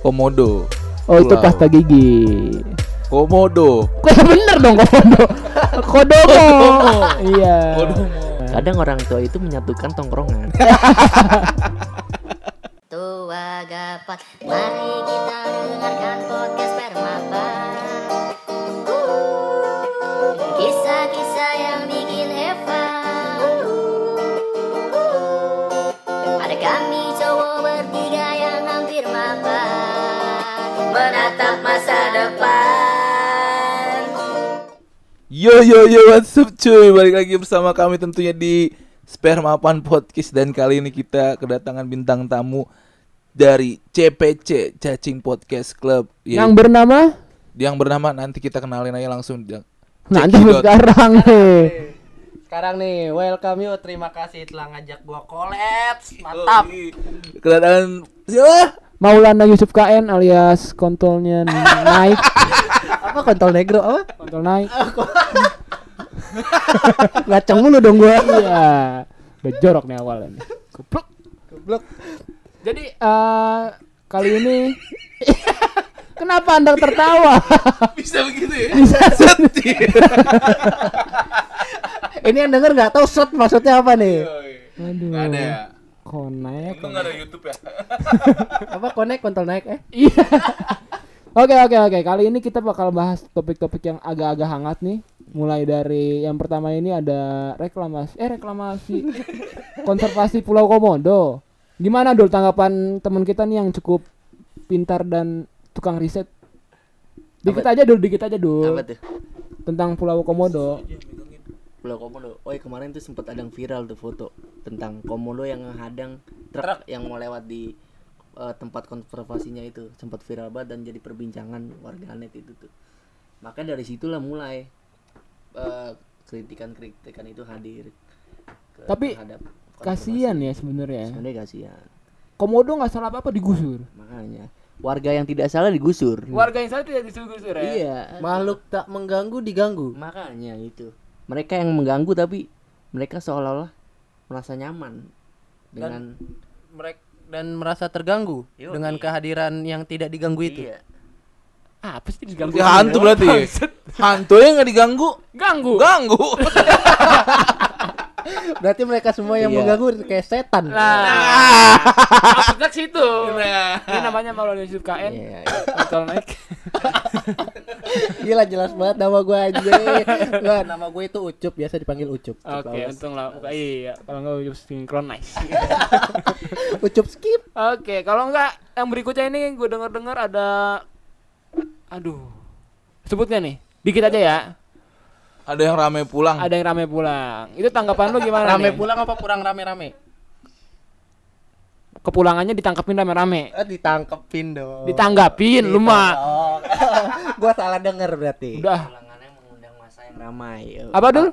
Komodo. Oh itu Pulau. pasta gigi. Komodo. Kok bener dong komodo? Kodomo. Iya. Kadang orang tua itu menyatukan tongkrongan. Tua gapat, mari kita dengarkan podcast Permata. Menatap masa depan. Yo yo yo what's up cuy Balik lagi bersama kami tentunya di Spermapan Podcast Dan kali ini kita kedatangan bintang tamu Dari CPC Cacing Podcast Club Ya, Yang bernama Yang bernama nanti kita kenalin aja langsung Yang- nanti sekarang nih. Sekarang nih, welcome you. Terima kasih telah ngajak gua kolaps. Mantap. Kedatangan siapa? Maulana Yusuf KN alias kontolnya naik, Apa kontol negro apa? kontol naik. Ngaceng mulu dong gua. Iya. Udah jorok nih awalnya. Goblok. Goblok. Jadi eh kali ini Kenapa Anda tertawa? Bisa begitu ya? Ini yang denger nggak tahu shot maksudnya apa nih? Aduh. Gak ada ya? Konek. Untung gak ada Youtube ya? Apa connect kontol naik eh? Iya. Oke oke oke. Kali ini kita bakal bahas topik-topik yang agak-agak hangat nih. Mulai dari yang pertama ini ada reklamasi, eh reklamasi, konservasi Pulau Komodo. Gimana dul tanggapan teman kita nih yang cukup pintar dan tukang riset? Dikit aja dul, dikit aja dul. Apa tuh? Tentang Pulau Komodo. Pulau Komodo. Oh, iya, kemarin tuh sempat ada yang viral tuh foto tentang Komodo yang menghadang truk yang mau lewat di eh, tempat konservasinya itu sempat viral banget dan jadi perbincangan warganet itu tuh. Makanya dari situlah mulai eh, kritikan-kritikan itu hadir. ke- Tapi terhadap Kasihan ya sebenarnya. Sebenarnya kasihan. Komodo nggak salah apa-apa digusur. Makanya warga yang tidak salah digusur. Warga yang salah tidak digusur ya. Iya. Makhluk tak mengganggu diganggu. Makanya itu. Mereka yang mengganggu tapi mereka seolah-olah merasa nyaman dengan Mereka dan merasa terganggu Yoi. dengan kehadiran yang tidak diganggu itu. Iya. Ah, apa sih diganggu? Dia hantu berarti Hantu yang gak diganggu Ganggu. Ganggu Berarti mereka semua yang Iya. mengganggu kayak setan. Nah, maksudnya ke situ. Ini namanya Maulana Yusuf KN. Iya. Kontrol naik. Gila jelas banget nama gua aja. Enggak, nama gue itu Ucup, biasa dipanggil Ucup. Oke, untung lah. Oke, Iya, kalau enggak Yusuf synchronize. Ucup skip. Oke, kalau enggak yang berikutnya ini gue dengar-dengar ada aduh. Sebutnya nih. Dikit aja ya. Ada yang rame pulang Ada yang rame pulang. Itu tanggapan lu gimana Rame nih? pulang apa kurang rame-rame? Kepulangannya ditangkapin rame-rame. Eh, ditangkepin dong. Ditanggapin lu mah. Gua salah denger berarti. Udah. Pulangannya mengundang masa yang ramai. Apa, Dul?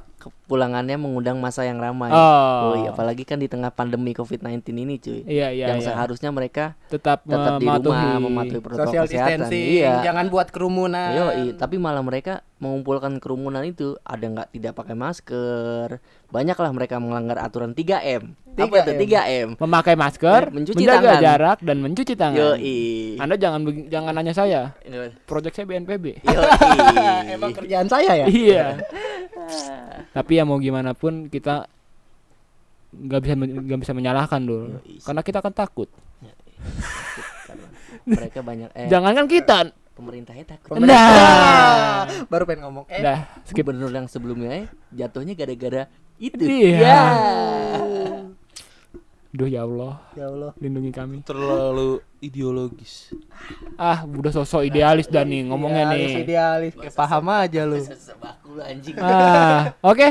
Pulangannya mengundang masa yang ramai. Oh. iya, apalagi kan di tengah pandemi COVID-19 ini, cuy. Iya, iya, yang iya. seharusnya mereka Tetap, tetap di mematuhi. rumah mematuhi protokol Social kesehatan. distancing, Iya. jangan buat kerumunan. Yo, tapi malah mereka mengumpulkan kerumunan itu ada nggak tidak pakai masker. Banyaklah mereka melanggar aturan 3M. Apa itu 3M? memakai masker, Mencuci menjaga tangan. jarak dan mencuci tangan. Yoi. Anda jangan jangan nanya saya. Yoi. Proyek saya BNPB. Emang kerjaan saya ya? iya. Tapi ya mau gimana pun kita nggak bisa nggak bisa menyalahkan dulu. Yoi. Karena kita akan takut. Mereka banyak eh Jangankan kita. pemerintahnya takut. Nah. Baru pengen ngomong. Eh, Dah, skip. Gubernur yang sebelumnya eh, jatuhnya gara-gara itu. Iya. Ya. Duh ya Allah, ya Allah. lindungi kami. Terlalu ideologis Ah, udah sosok idealis dan nih ngomongnya Idealis, nih. Idealis, kayak paham aja lu. Anjing. Ah, oke.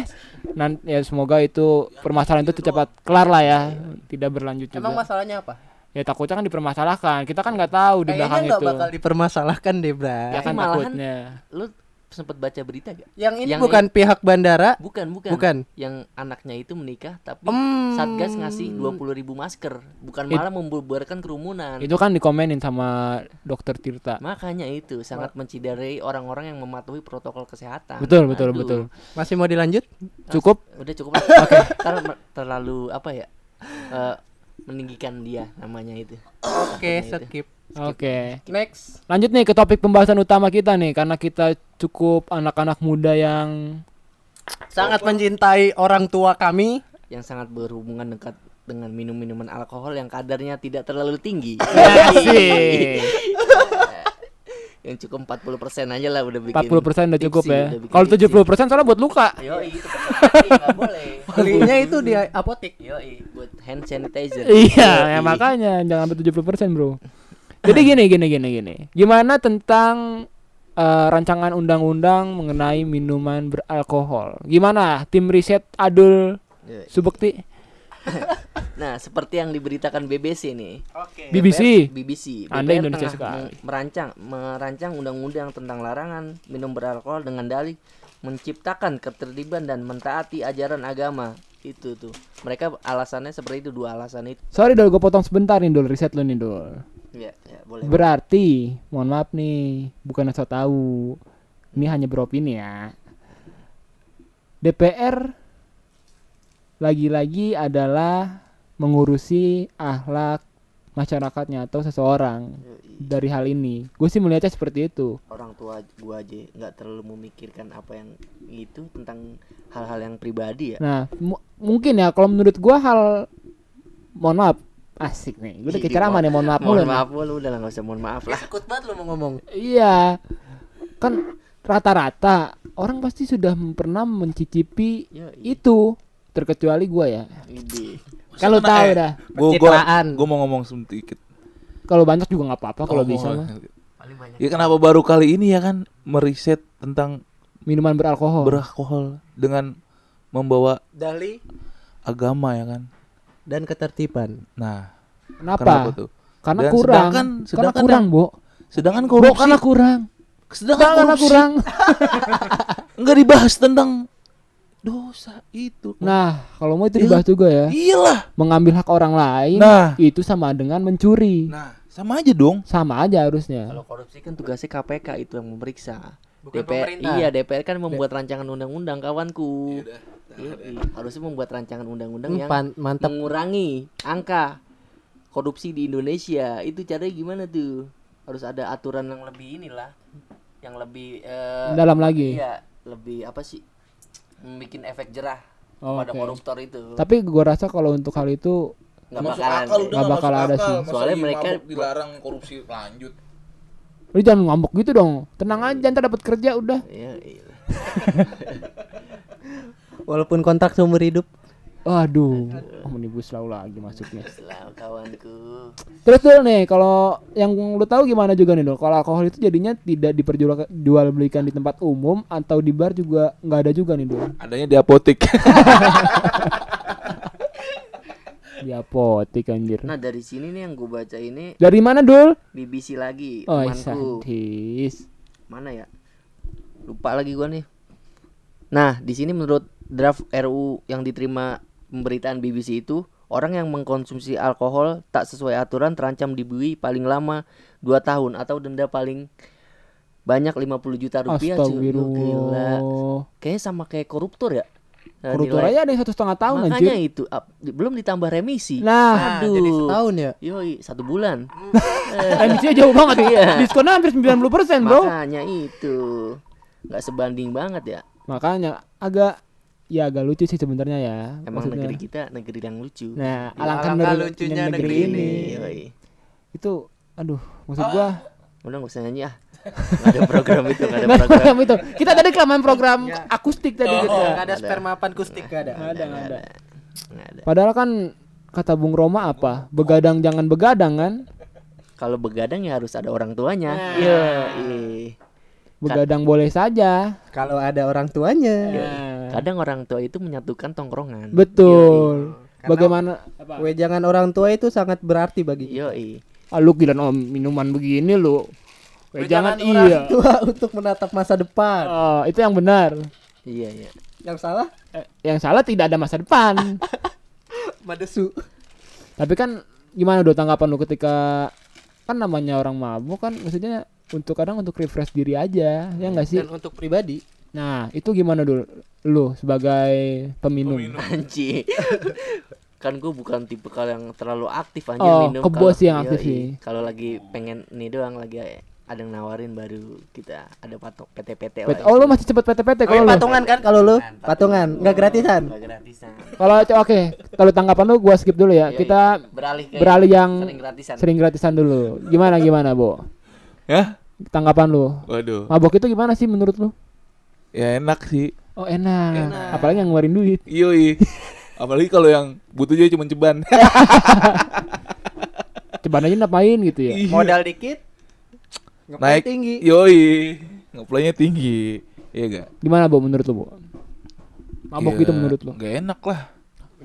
Nanti ya semoga itu permasalahan itu cepat kelar lah ya, tidak berlanjut Emang juga. masalahnya apa? Ya takutnya kan dipermasalahkan. Kita kan nggak tahu di belakang Kayaknya itu. bakal dipermasalahkan deh, Bray. Ya kan malahan- takutnya. Lu sempat baca berita gak? Yang ini Yang bukan pihak bandara. Bukan, bukan. Bukan. Yang anaknya itu menikah tapi Hmm. Satgas ngasih 20 ribu masker, bukan It- malah membubarkan kerumunan. Itu kan dikomenin sama dokter Tirta. Makanya itu sangat menciderai orang-orang yang mematuhi protokol kesehatan. Betul, betul, Aduh. betul. Masih mau dilanjut? Cukup? Udah cukup. Oke. terlalu apa ya? eh, meninggikan dia namanya itu. Oke, Itu. skip. Oke. Next. Lanjut nih ke topik pembahasan utama kita nih karena kita cukup anak-anak muda yang Sangat mencintai orang tua kami. yang sangat berhubungan dekat dengan minum-minuman alkohol yang kadarnya tidak terlalu tinggi. Asik. yang cukup 40% aja lah udah bikin. 40% udah cukup ya. Kalau tipsy. 70% soalnya buat luka. Yo, itu enggak boleh. Belinya itu di apotek. Yo, buat hand sanitizer. Iya, ya makanya jangan sampai 70% bro. Jadi gini gini gini gini. Gimana tentang eh, rancangan undang-undang mengenai minuman beralkohol? Gimana tim riset Adul Yoi. Subekti Nah, seperti yang diberitakan BBC nih. Oke. BBC? BBC. Anda DPR Indonesia tengah sekali. me- merancang merancang undang-undang tentang larangan minum beralkohol dengan dalih menciptakan ketertiban dan mentaati ajaran agama. Itu tuh. Mereka alasannya seperti itu dua alasan itu. Sorry Dul, gue potong sebentar nih Dul, riset lu nih Dul. Ya, ya boleh. Berarti, mohon maaf nih, bukan asal tahu. Ini hanya beropini ya. DPR lagi-lagi adalah mengurusi akhlak masyarakatnya atau seseorang Yoi. dari hal ini. Gue sih melihatnya seperti itu. orang tua gua aja nggak terlalu memikirkan apa yang itu tentang hal-hal yang pribadi ya. Nah, mu- mungkin ya kalau menurut gua hal mohon maaf asik nih. Gue udah kayak ceramah nih, mohon maaf mulu Mohon maaf lu udah lah nggak usah mohon maaf lah. Takut banget lu mau ngomong. Iya. Kan rata-rata orang pasti sudah pernah mencicipi Yoi. itu terkecuali gua ya. Kalau tahu dah. Gue Pencitraan. gue mau ngomong sedikit. Kalau banyak juga nggak apa-apa kalau Oh, bisa mah. Paling banyak. Ya kenapa baru kali ini ya kan meriset tentang Minuman beralkohol. beralkohol dengan membawa Dali agama ya kan. Dan ketertiban. Nah, Kenapa? kenapa tuh? Karena Dan kurang. sedangkan- karena sedangkan kurang, yang- Bo. Sedangkan Bo, korupsi karena kurang. sedangkan Karena korupsi kurang. enggak dibahas tentang dosa itu. Nah, kalau mau itu Iya. dibahas juga ya. iyalah. Mengambil hak orang lain Nah. itu sama dengan mencuri. Nah, sama aja dong. Sama aja harusnya. Kalau korupsi kan tugasnya KPK itu yang memeriksa. Bukan DPR pemerintah. iya DPR kan membuat rancangan undang-undang kawanku. Yoi, harusnya membuat rancangan undang-undang Hmm, yang mantap. mengurangi angka korupsi di Indonesia. Itu caranya gimana tuh? Harus ada aturan yang lebih inilah, yang lebih eh, Dalam lagi. Iya, lebih apa sih? Membikin efek jerah Oh, pada oke. koruptor itu. Tapi gua rasa kalau untuk hal itu Nggak bakalan. akal udah bakal ada akal. sih. Soalnya mereka- dilarang korupsi lanjut. Lu jangan ngambek gitu dong. Tenang aja ntar dapat kerja udah. Iya, iya. Walaupun kontrak seumur hidup. Waduh, omnibus law lagi masuknya. Selalu kawanku. Terus dulu nih, kalau yang lu tahu gimana juga nih dong? Kalau alkohol itu jadinya tidak diperjual jual belikan di tempat umum atau di bar juga nggak ada juga nih dong Adanya di apotek. di apotek anjir. Nah dari sini nih yang gue baca ini Dari mana dul? BBC lagi Oh, temanku. sadis. Mana ya? Lupa lagi gua nih. Nah di sini menurut draft RU yang diterima pemberitaan BBC itu orang yang mengkonsumsi alkohol tak sesuai aturan terancam dibui paling lama 2 tahun atau denda paling banyak 50 juta rupiah cuy. Gila. Astagfirullah. Kayaknya sama kayak koruptor ya. Nilai- aja ada yang satu setengah tahun Makanya anjir. itu ap- di- belum ditambah remisi. Nah, Aduh. jadi setahun ya. Yoi, satu bulan. emisinya jauh banget Iya. Diskonnya hampir 90% bro. Makanya itu nggak sebanding banget ya. Makanya agak ya agak lucu sih sebenarnya ya. Emang maksudnya. negeri kita negeri yang lucu. Nah, Ya, alangkah alangkah lucunya negeri, negeri ini. ini. Yoi. Itu aduh, maksud gua Udah nggak usah nyanyi ah. Nggak ada program itu, nggak ada program. program itu. Kita tadi kelamaan program akustik tadi Oh, kita. nggak ada Ada. sperma akustik nggak ada. Nggak ada, nggak ada. Padahal kan kata Bung Roma apa? Begadang jangan begadang kan? Kalau begadang ya harus ada orang tuanya. Nah. Iya. iya. Begadang boleh saja. Kalau ada orang tuanya. Nah, Kadang orang tua itu menyatukan tongkrongan. betul. Karena- Bagaimana? Wejangan orang tua itu sangat berarti bagi kita. Ah, lu gila om minuman begini lu. Jangan Wejangan orang iya. tua untuk menatap masa depan. Oh, itu yang benar. Iya, iya. Yang salah Eh, yang salah tidak ada masa depan. Madesu. Tapi kan gimana do tanggapan lu ketika kan namanya orang mabuk kan maksudnya untuk kadang untuk refresh diri aja ya enggak sih? Dan untuk pribadi Nah, itu gimana dulu lu sebagai peminum? Anji. kan gue bukan tipe kalau yang terlalu aktif anjir Oh, minum kebo kalau- sih yang aktif sih. kalau lagi pengen nih doang lagi ada yang nawarin baru kita ada patok PT-PT Oh lu masih cepet PT-PT kalau lu. patungan kan kalau lu? Patungan, Patungan, nggak gratisan. Nggak gratisan Kalau oke, kalau tanggapan lu gua skip dulu ya. Yoi. Kita beralih ke beralih yang sering gratisan sering gratisan dulu. Gimana gimana, Bo? Ya? Tanggapan lu? Waduh. Mabok itu gimana sih menurut lu? Ya enak sih. Oh enak. Apalagi yang ngeluarin duit. Yoi. Apalagi kalau yang butuh juga cuma ceban. Coba aja ngapain gitu ya. Iya. Modal dikit, Naik tinggi. Yoi. Ngeplaynya tinggi. Iya gak? Gimana, Bo menurut lu, Bo? Mabok Ya, gitu menurut lu? Gak enak lah.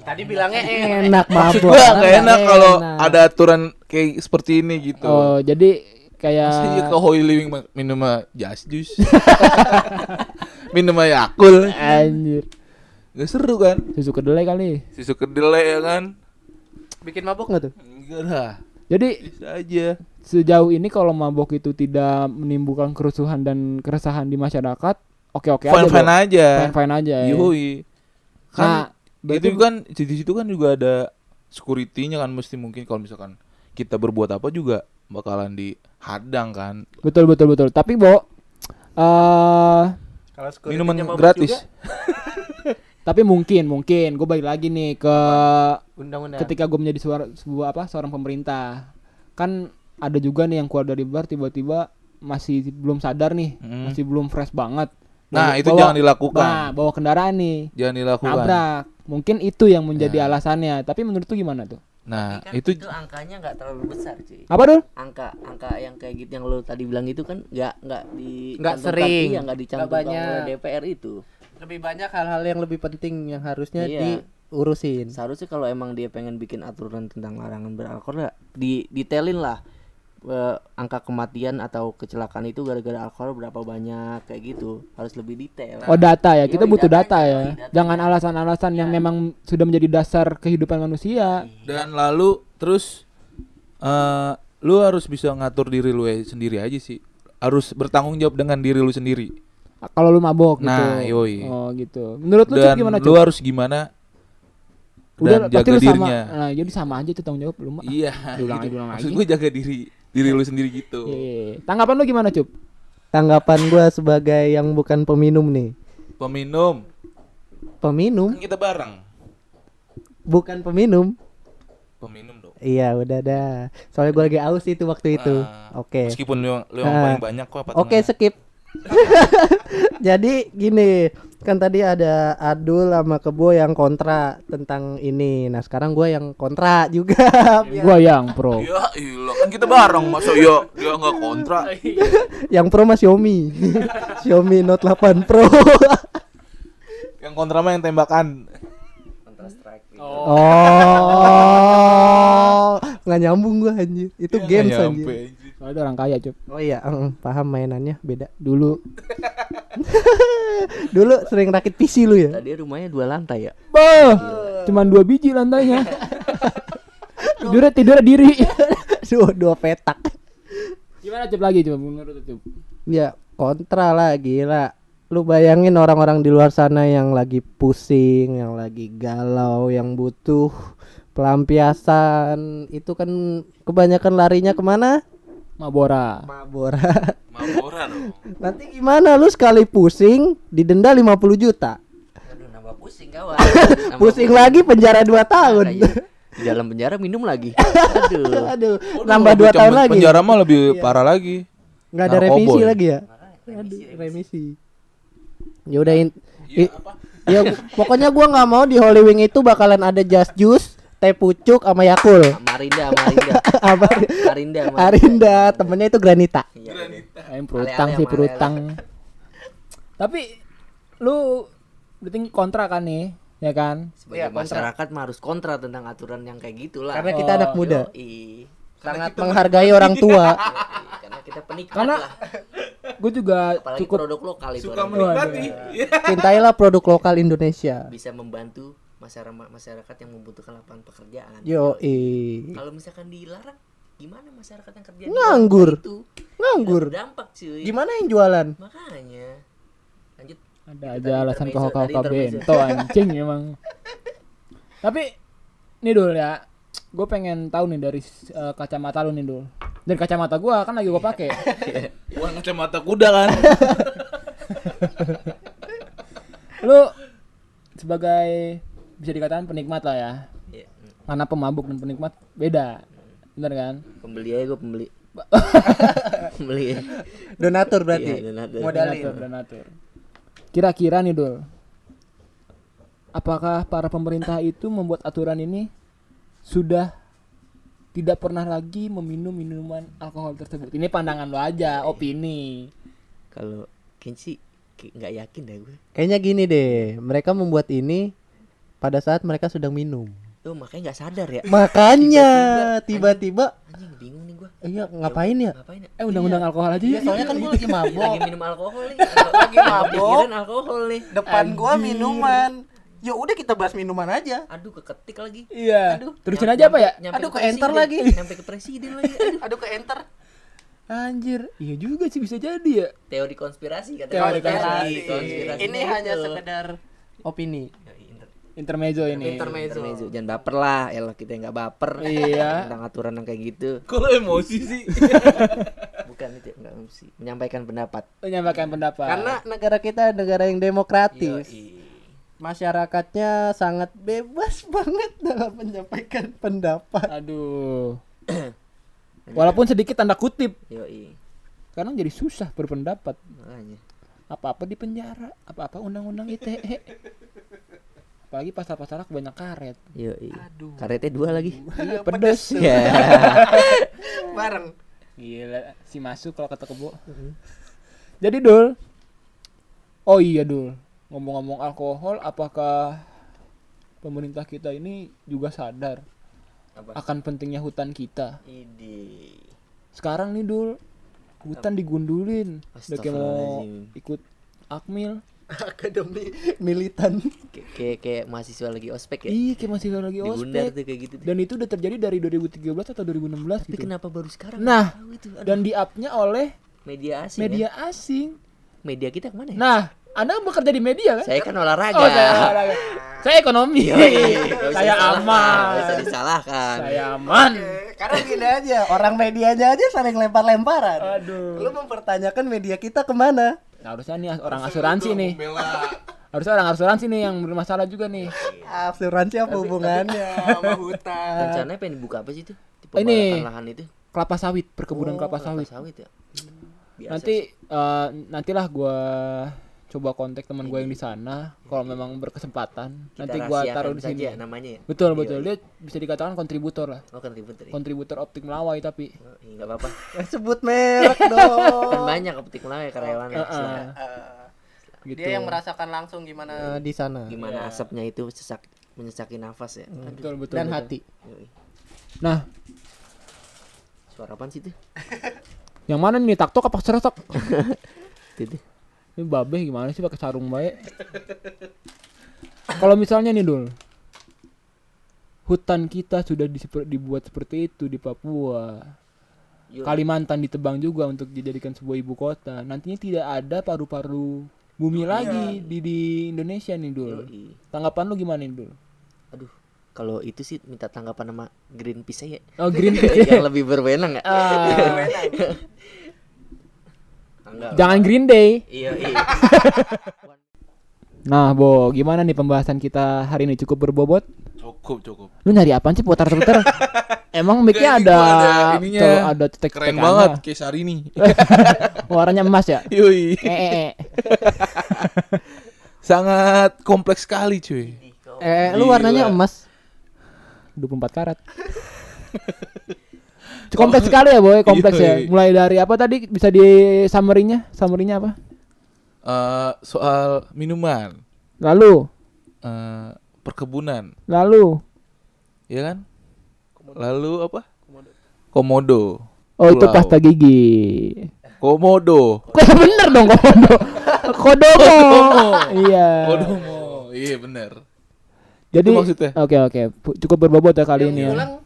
Tadi bilangnya Enak Maksud mabok. gua gak enak kalau ada aturan kayak seperti ini gitu. Oh, jadi kayak Masa iya ke Holy Living minum jas jus. minum Yakul. anjir. Gak seru kan? Susu kedelai kali. Susu kedelai ya kan? bikin mabok nggak tuh? Enggak lah. Jadi Bisa aja. sejauh ini kalau mabok itu tidak menimbulkan kerusuhan dan keresahan di masyarakat, oke-oke aja. Fine fine Bo. aja. Fine-fine aja ya. Yoi. Kan Nah, itu kan di situ kan juga ada security-nya kan mesti mungkin kalau misalkan kita berbuat apa juga bakalan dihadang kan. Betul betul betul. Tapi Bo eh Kalau Minuman gratis. tapi mungkin mungkin gue balik lagi nih ke Undang-undang. ketika gue menjadi suara sebuah apa seorang pemerintah kan ada juga nih yang keluar dari bar tiba-tiba masih belum sadar nih Hmm. masih belum fresh banget Nah, Bawa- itu bawa- jangan dilakukan. nah bawa kendaraan nih Jangan dilakukan. nabrak mungkin itu yang menjadi Nah. alasannya tapi menurut tuh gimana tuh Nah, kan itu itu angkanya nggak terlalu besar cuy apa dul angka angka yang kayak gitu yang lo tadi bilang itu kan nggak nggak di Nggak sering. iya nggak dicantumkan oleh DPR itu Lebih banyak hal-hal yang lebih penting yang harusnya Iya. diurusin. seharusnya kalau emang dia pengen bikin aturan tentang larangan beralkohol ya di detailin lah eh, angka kematian atau kecelakaan itu gara-gara alkohol berapa banyak kayak gitu harus lebih detail oh data ya kita Yoi, butuh data datanya, ya datanya. jangan alasan-alasan yang memang sudah menjadi dasar kehidupan manusia dan lalu terus eh lu harus bisa ngatur diri lu ya sendiri aja sih. Harus bertanggung jawab dengan diri lu sendiri. Kalau lu mabok gitu Nah, yoi. oh gitu menurut lu Dan gimana lu Cuk? harus gimana udah dan pasti jaga lu sama dirinya. nah jadi sama aja tuh tanggung jawab lu Iya. Diulang gitu. diulang Maksud lagi. gue jaga diri diri lu sendiri gitu. Iya, iya, iya. tanggapan lu gimana cup Tanggapan gua sebagai yang bukan peminum nih. Peminum. Peminum, Kan kita bareng. bukan peminum. Peminum dong. Iya, udah dah. Soalnya gua lagi aus itu waktu itu. Ah, Oke. Meskipun lu, lu yang Ah. paling banyak kok apa Oke, skip. Jadi gini, kan tadi ada Adul sama Kebo yang kontra tentang ini. Nah, sekarang gua yang kontra juga. gua yang pro Ya ilah kan kita bareng masa ya dia nggak kontra. yang pro mah Xiaomi. Xiaomi Note 8 Pro. yang kontra mah yang tembakan. Counter Strike oh, nggak nyambung gua anjir. Itu Dia games anjir. Soalnya dia orang kaya cup Oh iya, eh, paham mainannya beda. dulu Dulu sering rakit PC lu ya? tadi rumahnya dua lantai ya Bah, cuman dua biji lantainya tidurnya tidurnya diri dua, dua petak. gimana cup lagi coba menurut lu, cup Ya kontra lah gila. Lu bayangin orang-orang di luar sana yang lagi pusing, yang lagi galau, yang butuh pelampiasan itu kan kebanyakan larinya ke mana? Mabora Mabora. Mabora dong. Nanti gimana lu sekali pusing didenda 50 juta. aduh nambah pusing kawan Nambah Pusing lagi penjara 2 tahun. Iya. di dalam penjara minum lagi aduh Aduh, nambah lebih 2 tahun lagi. Penjara mah lebih parah lagi. Nggak ada Narkoboy. remisi lagi ya? Aduh, remisi. Ya udah Iya, ya pokoknya gua nggak mau di Holy Wing itu bakalan ada just juice, teh pucuk sama Yakul. Marinda Marinda Apa? Marinda Marinda. Arinda, temennya itu Granita. Iya, iya. Ayam perutang sih perutang tapi lu berarti kontra kan nih ya kan sebagai Iya, kontra. masyarakat mah harus kontra tentang aturan yang kayak gitulah Karena kita Oh, anak muda, Yoi. sangat menghargai orang tua. Yoi, karena kita penikmat Karena lah gue juga apalagi cukup produk lokal itu Suka menikmati. Iya. Cintailah produk lokal Indonesia. bisa membantu masyarakat masyarakat yang membutuhkan lapangan pekerjaan Yo, kalau misalkan dilarang gimana masyarakat yang kerja Nganggur. itu nganggur. dampak cuy Gimana yang jualan? makanya lanjut ada Tadi aja alasan kau kau intermezzo. bento anjing emang tapi nih dul ya. Gue pengen tahu nih dari eh, kacamata lu nih dul. Dari kacamata gua kan lagi gua pakai. Wah kacamata kuda kan. lu sebagai bisa dikatakan penikmat lah ya. Iya, mm. Mana pemabuk dan penikmat beda. Bener kan? pembeli aja gue pembeli pembeli ya. Donatur berarti. Iya, donatur. Modalin. Donatur, donatur. Kira-kira nih dul. Apakah para pemerintah itu membuat aturan ini sudah tidak pernah lagi meminum minuman alkohol tersebut? Ini pandangan lo aja, opini. kalau kayak nggak yakin dah gue Kayaknya gini deh, mereka membuat ini pada saat mereka sedang minum. oh makanya nggak sadar ya Makanya tiba-tiba anjing bingung nih gue iya ngapain ya? ngapain ya Eh undang-undang alkohol aja Iya, yuk. soalnya kan gue lagi mabok. lagi minum alkohol nih Lagi mabok. alkohol nih Depan gua Anjir. minuman. Ya udah kita bahas minuman aja. aduh keketik lagi Iya. Aduh. Terusin aja apa ya? Aduh, ke ke enter lagi. nyampe ke presiden lagi aduh Aduh ke enter. Anjir, iya juga sih bisa jadi ya. teori konspirasi kata Teori konspirasi, konspirasi. konspirasi Ini hanya sekedar Opini. Intermezzo ini. intermezzo. Intermezzo. jangan baper lah elah kita nggak baper Iya. tentang aturan yang kayak gitu Kalau emosi sih. bukan itu nggak mesti menyampaikan pendapat Menyampaikan pendapat. Karena negara kita negara yang demokratis. Yoi. Masyarakatnya sangat bebas banget dalam menyampaikan pendapat. aduh. Walaupun sedikit tanda kutip, Yoi. karena jadi susah berpendapat. makanya Apa-apa di penjara, apa-apa undang-undang ITE. Apalagi pasal-pasal banyak karet. Yoi. karetnya dua lagi Iya, pedes. ya Bareng. Gila, si masuk kalau kata kebo. Jadi Dul. Oh iya Dul. Ngomong-ngomong alkohol, apakah pemerintah kita ini juga sadar Apa? akan pentingnya hutan kita? Idi. Sekarang nih Dul, hutan digundulin. Udah kayak mau ikut akmil. Akademi militan. Kayak kayak kayak mahasiswa lagi ospek ya Iya, kayak masih lagi ospek. tuh kayak gitu tuh. Dan itu udah terjadi dari 2013 atau 2016 tapi gitu. kenapa baru sekarang Nah, itu Dan di-up-nya oleh media asing media ya? asing. media kita ke mana ya Nah, Anda bekerja di media kan? saya kan olahraga Oh, saya olahraga. Saya ekonomi. Saya disalahkan, aman. bisa disalahkan Saya aman. Karena gini aja, orang medianya aja saling lempar-lemparan. Aduh. Lu mempertanyakan media kita ke mana? Nah, harusnya nih orang asuransi nih. Harusnya orang asuransi nih yang bermasalah juga nih. Asuransi apa hubungannya? Sama hutan. rencananya pengen dibuka apa sih itu di Ini. lahan itu Kelapa sawit, perkebunan kelapa kelapa sawit. sawit ya Biasa Nanti sih. eh, nantilah gua coba kontak teman gue yang di sana kalau memang berkesempatan. Kita Nanti gua rahasiakan taruh di sini. namanya ya Betul, Yoi. betul. Dia bisa dikatakan kontributor lah. oh ribet tadi Kontributor optik Melawai tapi. Oh, iya, nggak apa-apa Sebut merek dong. kan banyak kepetik mulai karyawan Heeh. silakan. gitu. Dia yang merasakan langsung gimana Eh, di sana gimana asapnya itu sesak menyesaki nafas ya Aduh, betul, betul. dan betul. hati. Nah, suara apaan sih itu yang mana nih taktok apa seretok? itu tuh. Ini babe gimana sih pakai sarung baik? Kalau misalnya nih Dul. Hutan kita sudah diseper- dibuat seperti itu di Papua. Yoi. Kalimantan ditebang juga untuk dijadikan sebuah ibu kota. Nantinya tidak ada paru-paru bumi lagi di di Indonesia nih Dul. Yoi. Tanggapan lu gimana nih Dul? aduh kalau itu sih minta tanggapan sama Greenpeace aja Oh Greenpeace. yang lebih berwenang ya Ah, Enggak. jangan Green Day. iya iya Nah, Bo, gimana nih pembahasan kita hari ini cukup berbobot? Cukup, cukup. Lu nyari apaan sih putar-putar? Emang mic-nya ada ada ininya. tuh, ada cetek Keren banget kayak Syahrini. Warnanya emas ya? Eh, eh, eh. Sangat kompleks sekali, cuy. Eh, lu warnanya emas. 24 karat. Kompleks sekali ya, Boy, kompleks ya. Yoi. Mulai dari apa tadi bisa di summary-nya? Summary-nya apa? Eh, soal minuman, Lalu, eh, perkebunan, lalu. ya kan? Lalu apa? Komodo. Oh, itu Pulau. pasta gigi. Komodo. Kok bener dong komodo? Kodomo. iya. Kodomo. Iya bener. Jadi Itu. Oke, oke. Pu- Cukup berbobot ya kali ini ya.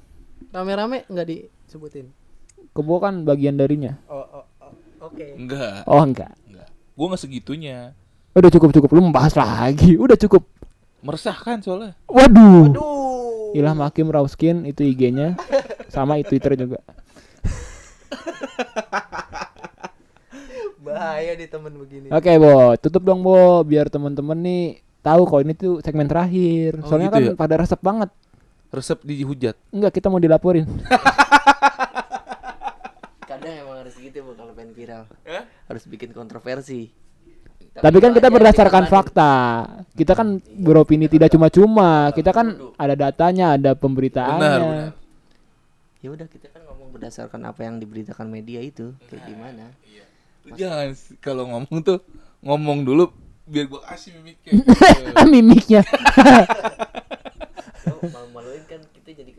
Rame-rame nggak disebutin. Kebo kan bagian darinya. Oh, oh, oh. oke. Enggak. Oh, enggak. Enggak. Gua nggak segitunya. Udah cukup cukup lu membahas lagi. Udah cukup. Meresahkan soalnya. Waduh. Duh. Ilham Hakim Rauskin itu IG-nya sama itu Twitter juga. Bahaya di temen begini. Oke, Bo. Tutup dong, Bo, biar temen-temen nih tahu kalau ini tuh segmen terakhir. Oh, Soalnya gitu kan ya? pada resep banget. Resep dihujat. Enggak, kita mau dilaporin. kadang emang harus gitu bu kalau pengen viral harus bikin kontroversi Tapi kan kita berdasarkan fakta. Kita kan beropini tidak cuma-cuma. Kita kan ada datanya, ada Benar, pemberitaannya. benar. ya udah kita kan ngomong berdasarkan apa yang diberitakan media itu kayak gimana Jangan s- kalau ngomong tuh ngomong dulu biar gua kasih mimiknya. Mimiknya. lo malu-maluin kan kita jadi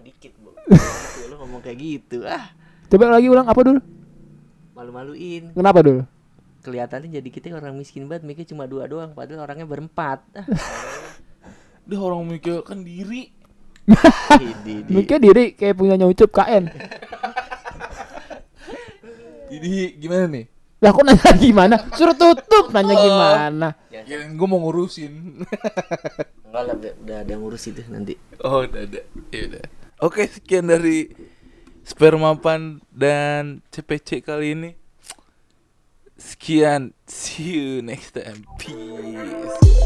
cuma dikit bu lo ngomong kayak gitu ah Coba lagi ulang apa dulu? malu-maluin Kenapa dulu? kelihatannya jadi kita orang miskin banget mikir cuma dua doang padahal orangnya berempat ah Dia orang mikir kan diri. di, di. Mikir diri kayak punya ucup KN. Jadi gimana nih? Lah kok nanya gimana? Suruh tutup nanya gimana? Kirain gua mau ngurusin. enggak lah udah, udah ada yang ngurus itu nanti Oh, udah ada. Ya udah. Oke, sekian dari Spermapan dan CPC kali ini. Sekian. See you next time. Peace.